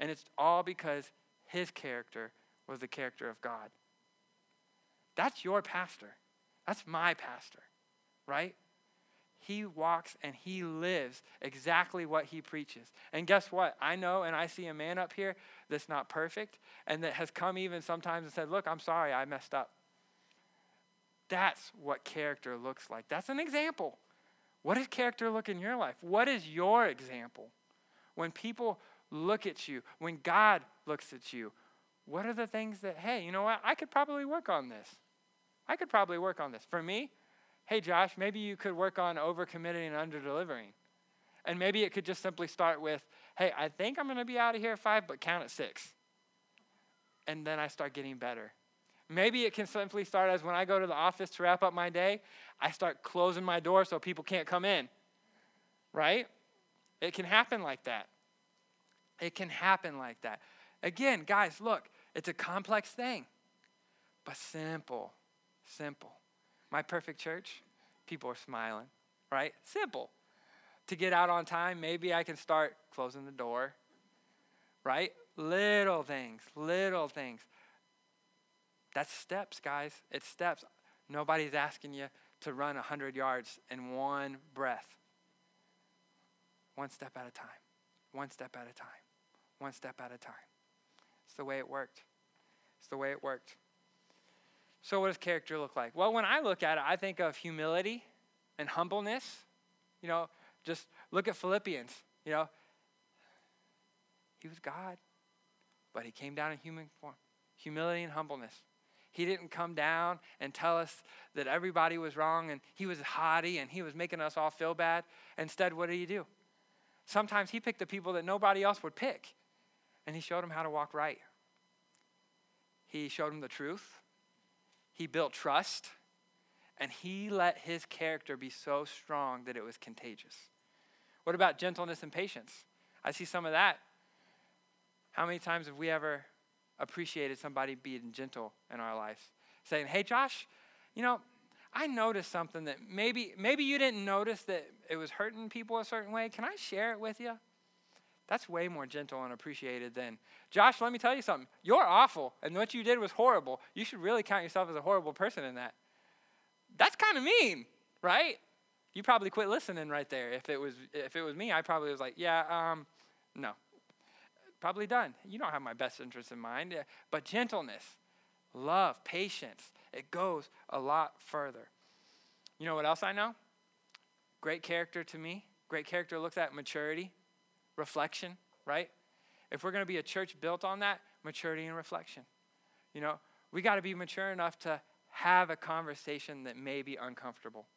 And it's all because his character was the character of God. That's your pastor. That's my pastor, right? He walks and he lives exactly what he preaches. And guess what? I know and I see a man up here that's not perfect and that has come even sometimes and said, Look, I'm sorry, I messed up. That's what character looks like. That's an example. What does character look in your life? What is your example? When people look at you, when God looks at you, what are the things that, hey, you know what? I could probably work on this. I could probably work on this. For me, hey, Josh, maybe you could work on overcommitting and under-delivering. And maybe it could just simply start with, hey, I think I'm going to be out of here at five, but count at six. And then I start getting better. Maybe it can simply start as when I go to the office to wrap up my day, I start closing my door so people can't come in. Right? It can happen like that. It can happen like that. Again, guys, look, it's a complex thing, but simple, simple. My perfect church, people are smiling, right? Simple. To get out on time, maybe I can start closing the door, right? Little things, little things. That's steps, guys. It's steps. Nobody's asking you to run 100 yards in one breath. One step at a time. One step at a time. One step at a time. It's the way it worked. It's the way it worked. So, what does character look like? Well, when I look at it, I think of humility and humbleness. You know, just look at Philippians. You know, he was God, but he came down in human form. Humility and humbleness. He didn't come down and tell us that everybody was wrong and he was haughty and he was making us all feel bad. Instead, what did he do? Sometimes he picked the people that nobody else would pick and he showed them how to walk right. He showed them the truth. He built trust. And he let his character be so strong that it was contagious. What about gentleness and patience? I see some of that. How many times have we ever appreciated somebody being gentle in our lives? Saying, hey, Josh, you know, I noticed something that maybe maybe you didn't notice that it was hurting people a certain way. Can I share it with you? That's way more gentle and appreciated than, Josh, let me tell you something. You're awful, and what you did was horrible. You should really count yourself as a horrible person in that. That's kind of mean, right? You probably quit listening right there. If it was if it was me, I probably was like, yeah, um, no. Probably done. You don't have my best interest in mind. Eh, but gentleness, love, patience, it goes a lot further. You know what else I know? Great character to me. Great character looks at maturity reflection, right? If we're going to be a church built on that, maturity and reflection. You know, we got to be mature enough to have a conversation that may be uncomfortable,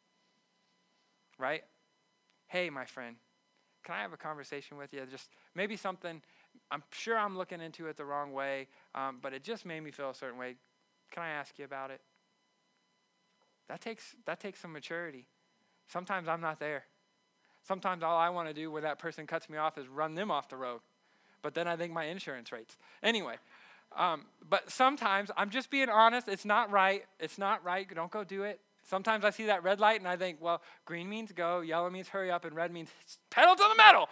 right? Hey, my friend, can I have a conversation with you? Just maybe something, I'm sure I'm looking into it the wrong way, um, but it just made me feel a certain way. Can I ask you about it? That takes, that takes some maturity. Sometimes I'm not there. Sometimes all I want to do when that person cuts me off is run them off the road. But then I think my insurance rates. Anyway, um, but sometimes I'm just being honest. It's not right. It's not right. Don't go do it. Sometimes I see that red light and I think, well, green means go, yellow means hurry up, and red means pedal to the metal.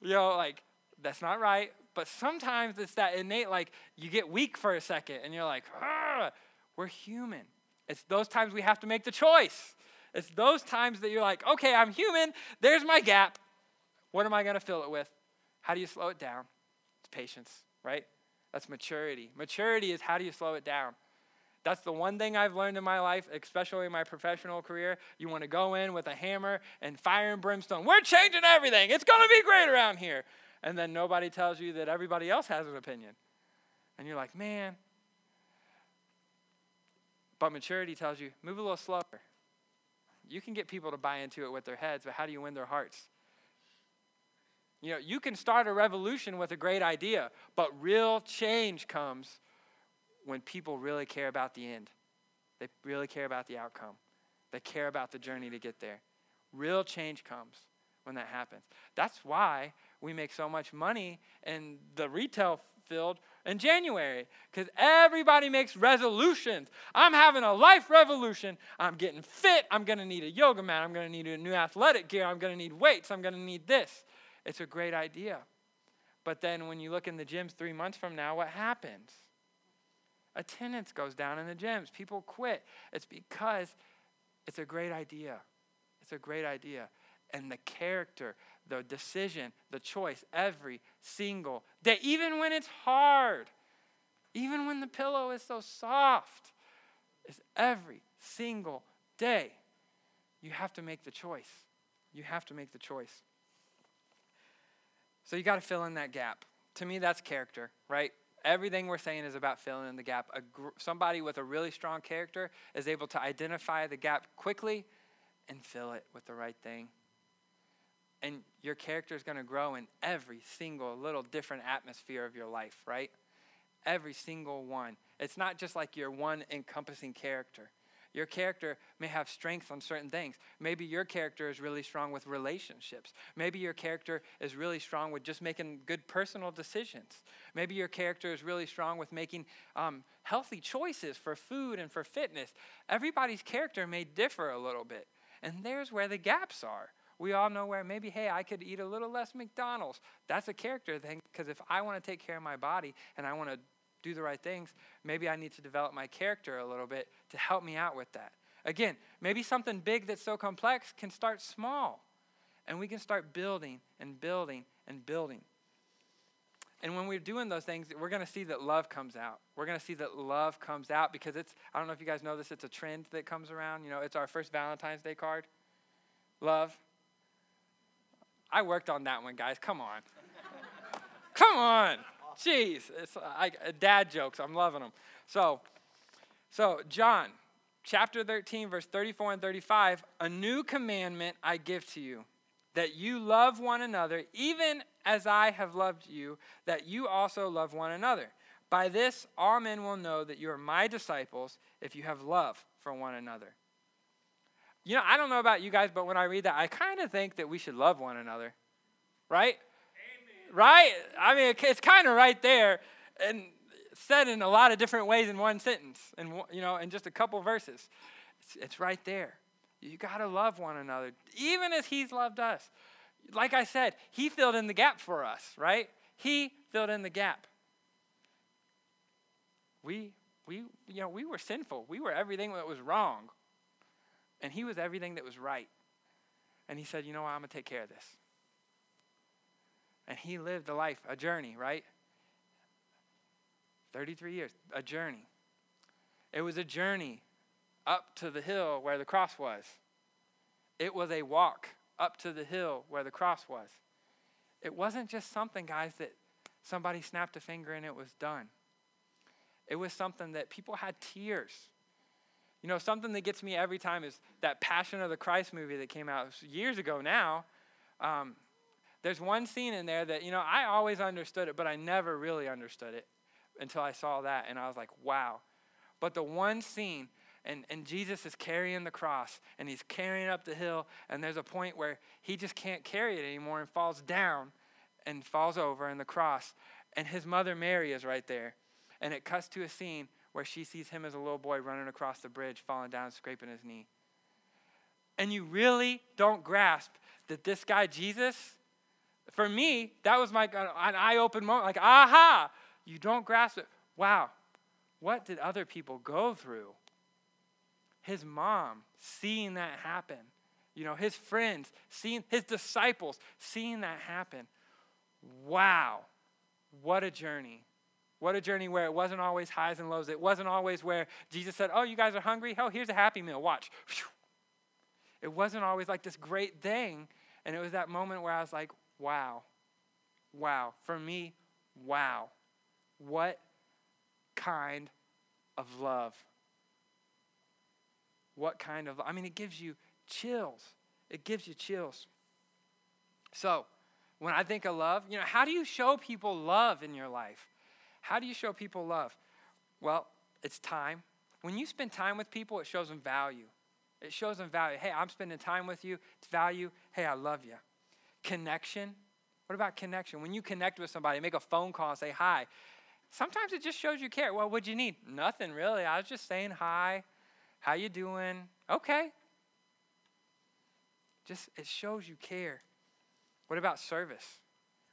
You know, like, that's not right. But sometimes it's that innate, like, you get weak for a second and you're like, we're human. It's those times we have to make the choice. It's those times that you're like, okay, I'm human. There's my gap. What am I going to fill it with? How do you slow it down? It's patience, right? That's maturity. Maturity is how do you slow it down? That's the one thing I've learned in my life, especially in my professional career. You want to go in with a hammer and fire and brimstone. We're changing everything. It's going to be great around here. And then nobody tells you that everybody else has an opinion. And you're like, man. But maturity tells you, move a little slower You can get people to buy into it with their heads, but how do you win their hearts? You know, you can start a revolution with a great idea, but real change comes when people really care about the end. They really care about the outcome. They care about the journey to get there. Real change comes when that happens. That's why we make so much money in the retail field in January because everybody makes resolutions. I'm having a life revolution. I'm getting fit. I'm going to need a yoga mat. I'm going to need a new athletic gear. I'm going to need weights. I'm going to need this. It's a great idea. But then when you look in the gyms three months from now, what happens? Attendance goes down in the gyms. People quit. It's because it's a great idea. It's a great idea. And the character, the decision, the choice every single day, even when it's hard, even when the pillow is so soft, is every single day. You have to make the choice. You have to make the choice. So you got to fill in that gap. To me, that's character, right? Everything we're saying is about filling in the gap. Gr- somebody with a really strong character is able to identify the gap quickly and fill it with the right thing. And your character is going to grow in every single little different atmosphere of your life, right? Every single one. It's not just like your one encompassing character. Your character may have strength on certain things. Maybe your character is really strong with relationships. Maybe your character is really strong with just making good personal decisions. Maybe your character is really strong with making um, healthy choices for food and for fitness. Everybody's character may differ a little bit. And there's where the gaps are. We all know where maybe, hey, I could eat a little less McDonald's. That's a character thing because if I want to take care of my body and I want to do the right things, maybe I need to develop my character a little bit to help me out with that. Again, maybe something big that's so complex can start small. And we can start building and building and building. And when we're doing those things, we're going to see that love comes out. We're going to see that love comes out because it's, I don't know if you guys know this, it's a trend that comes around. You know, it's our first Valentine's Day card. Love. I worked on that one, guys. Come on. Come on. Jeez, it's dad jokes. I'm loving them. So, so John, chapter 13, verse 34 and 35. A new commandment I give to you, that you love one another, even as I have loved you, that you also love one another. By this, all men will know that you are my disciples if you have love for one another. You know, I don't know about you guys, but when I read that, I kind of think that we should love one another, right? right? I mean, it's kind of right there and said in a lot of different ways in one sentence and you know in just a couple verses. It's, it's right there. You got to love one another, even as He's loved us. Like I said, He filled in the gap for us, right? He filled in the gap. We, we, you know, we were sinful. We were everything that was wrong, and He was everything that was right. And He said, "You know what? I'm gonna take care of this." And he lived a life, a journey, right? 33 years, a journey. It was a journey up to the hill where the cross was. It was a walk up to the hill where the cross was. It wasn't just something, guys, that somebody snapped a finger and it was done. It was something that people had tears. You know, something that gets me every time is that Passion of the Christ movie that came out years ago now. Um, there's one scene in there that, you know, I always understood it, but I never really understood it until I saw that. And I was like, wow. But the one scene, and, and Jesus is carrying the cross, and he's carrying it up the hill, and there's a point where he just can't carry it anymore and falls down and falls over in the cross. And his mother Mary is right there. And it cuts to a scene where she sees him as a little boy running across the bridge, falling down, scraping his knee. And you really don't grasp that this guy, Jesus, for me, that was my an eye open moment. Like, aha, you don't grasp it. Wow, what did other people go through? His mom seeing that happen. You know, his friends seeing, his disciples seeing that happen. Wow, what a journey. What a journey where it wasn't always highs and lows. It wasn't always where Jesus said, Oh, you guys are hungry? Oh, here's a happy meal. Watch. It wasn't always like this great thing. And it was that moment where I was like, Wow. Wow. For me, wow. What kind of love? What kind of I mean it gives you chills. It gives you chills. So, when I think of love, you know, how do you show people love in your life? How do you show people love? Well, it's time. When you spend time with people, it shows them value. It shows them value. Hey, I'm spending time with you. It's value. Hey, I love you. Connection. What about connection? When you connect with somebody, make a phone call and say hi. Sometimes it just shows you care. Well, what'd you need? Nothing really. I was just saying hi. How you doing? Okay. Just it shows you care. What about service?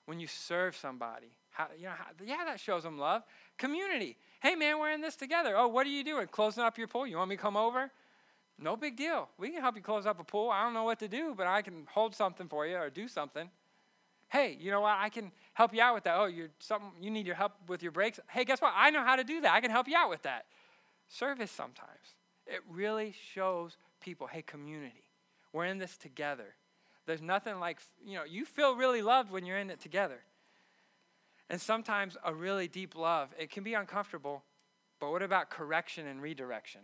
When you serve somebody, you know, how, yeah, that shows them love. Community. Hey, man, we're in this together. Oh, what are you doing? Closing up your pool? You want me to come over? No big deal. We can help you close up a pool. I don't know what to do, but I can hold something for you or do something. Hey, you know what? I can help you out with that. Oh, you're something you need your help with your brakes. Hey, guess what? I know how to do that. I can help you out with that. Service sometimes. It really shows people, hey, community. We're in this together. There's nothing like, you know, you feel really loved when you're in it together. And sometimes a really deep love, it can be uncomfortable, but what about correction and redirection?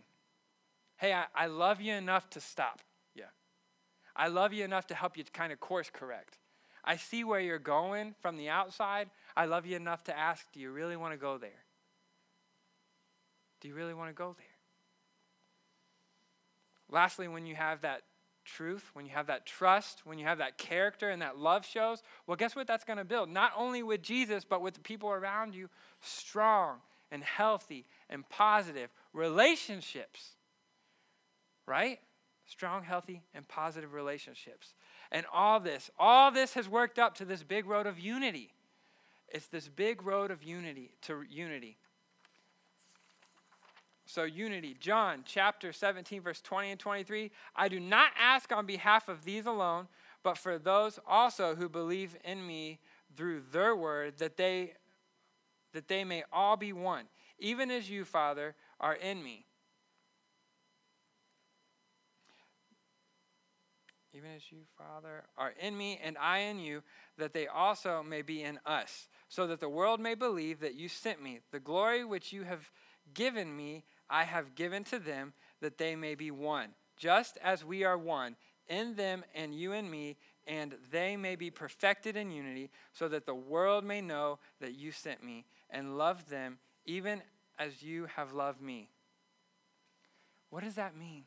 Hey, I, I love you enough to stop. Yeah. I love you enough to help you kind of course correct. I see where you're going from the outside. I love you enough to ask, do you really want to go there? Do you really want to go there? Lastly, when you have that truth, when you have that trust, when you have that character and that love shows, well, guess what that's going to build? Not only with Jesus, but with the people around you, strong and healthy and positive relationships. Right? Strong, healthy, and positive relationships. And all this, all this has worked up to this big road of unity. It's this big road of unity to unity. So, unity. John chapter 17, verse 20 and 23. I do not ask on behalf of these alone, but for those also who believe in me through their word, that they, that they may all be one, even as you, Father, are in me. Even as you, Father, are in me and I in you, that they also may be in us, so that the world may believe that you sent me. The glory which you have given me I have given to them that they may be one, just as we are one, in them and you and me, and they may be perfected in unity, so that the world may know that you sent me and loved them even as you have loved me. What does that mean?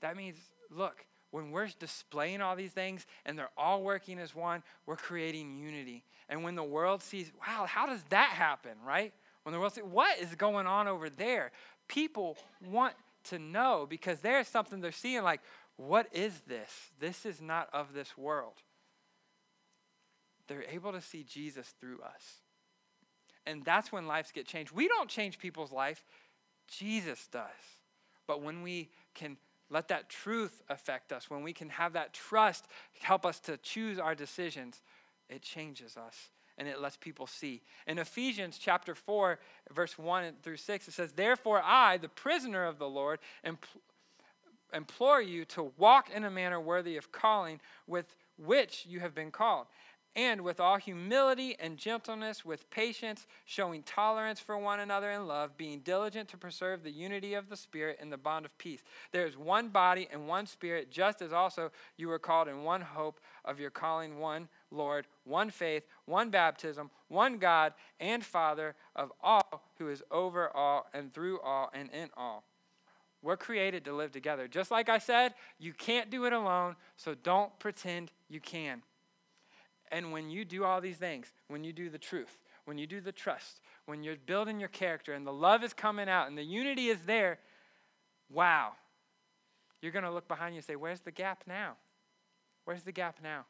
That means, look, when we're displaying all these things and they're all working as one, we're creating unity. And when the world sees, wow, how does that happen, right? When the world sees, what is going on over there? People want to know because there's something they're seeing like, what is this? This is not of this world. They're able to see Jesus through us. And that's when lives get changed. We don't change people's life, Jesus does. But when we can let that truth affect us, when we can have that trust help us to choose our decisions, it changes us and it lets people see. In Ephesians chapter 4, verse 1 through 6, it says, Therefore, I, the prisoner of the Lord, impl- implore you to walk in a manner worthy of calling with which you have been called and with all humility and gentleness, with patience, showing tolerance for one another in love, being diligent to preserve the unity of the Spirit in the bond of peace. There is one body and one Spirit, just as also you were called in one hope of your calling, one Lord, one faith, one baptism, one God and Father of all, who is over all and through all and in all. We're created to live together. Just like I said, you can't do it alone, so don't pretend you can. And when you do all these things, when you do the truth, when you do the trust, when you're building your character and the love is coming out and the unity is there, wow. You're going to look behind you and say, Where's the gap now? Where's the gap now?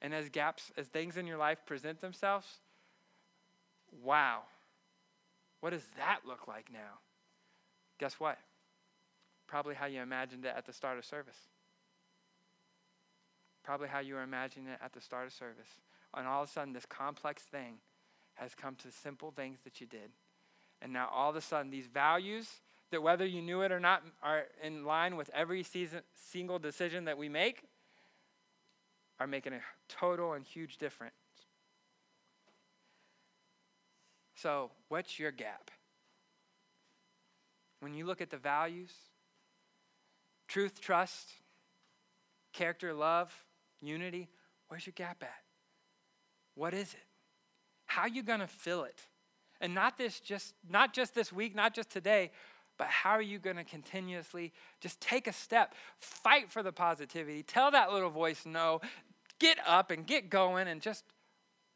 And as gaps, as things in your life present themselves, wow. What does that look like now? Guess what? Probably how you imagined it at the start of service probably how you were imagining it at the start of service. And all of a sudden, this complex thing has come to simple things that you did. And now, all of a sudden, these values that whether you knew it or not are in line with every season, single decision that we make are making a total and huge difference. So, what's your gap? when you look at the values truth, trust, character, love, unity where's your gap at? What is it? How are you going to fill it? And not this just not just this week, not just today, but how are you going to continuously just take a step, fight for the positivity, tell that little voice no, get up and get going and just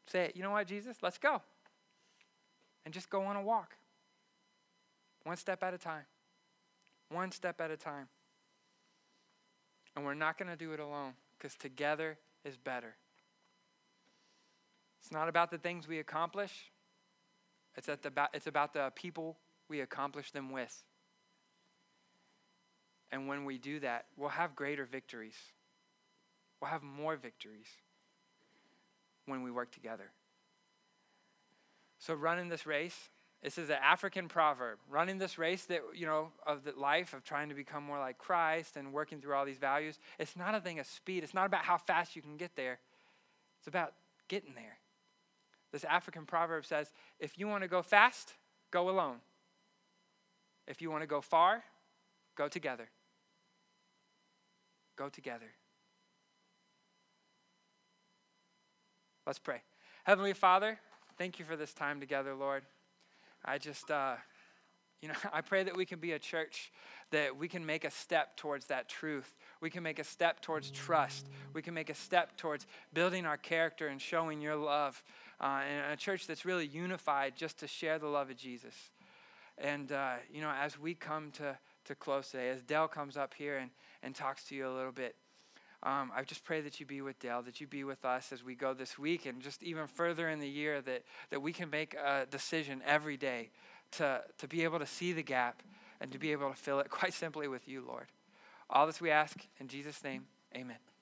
say, you know what, Jesus, let's go. And just go on a walk. One step at a time. One step at a time. And we're not going to do it alone because together is better. It's not about the things we accomplish, it's, at the, it's about the people we accomplish them with. And when we do that, we'll have greater victories. We'll have more victories when we work together. So, running this race, this is an African proverb. Running this race that, you know, of the life of trying to become more like Christ and working through all these values, it's not a thing of speed. It's not about how fast you can get there. It's about getting there. This African proverb says if you want to go fast, go alone. If you want to go far, go together go together. Let's pray. Heavenly Father, thank you for this time together, Lord. I just, uh, you know, [laughs] I pray that we can be a church that we can make a step towards that truth. We can make a step towards trust. We can make a step towards building our character and showing your love. Uh, and a church that's really unified just to share the love of Jesus. And, uh, you know, as we come to, to close today, as Dell comes up here and, and talks to you a little bit. Um, I just pray that you be with Dell, that you be with us as we go this week and just even further in the year, that, that we can make a decision every day to, to be able to see the gap and to be able to fill it [laughs] quite simply with you, Lord. All this we ask in Jesus' name, amen.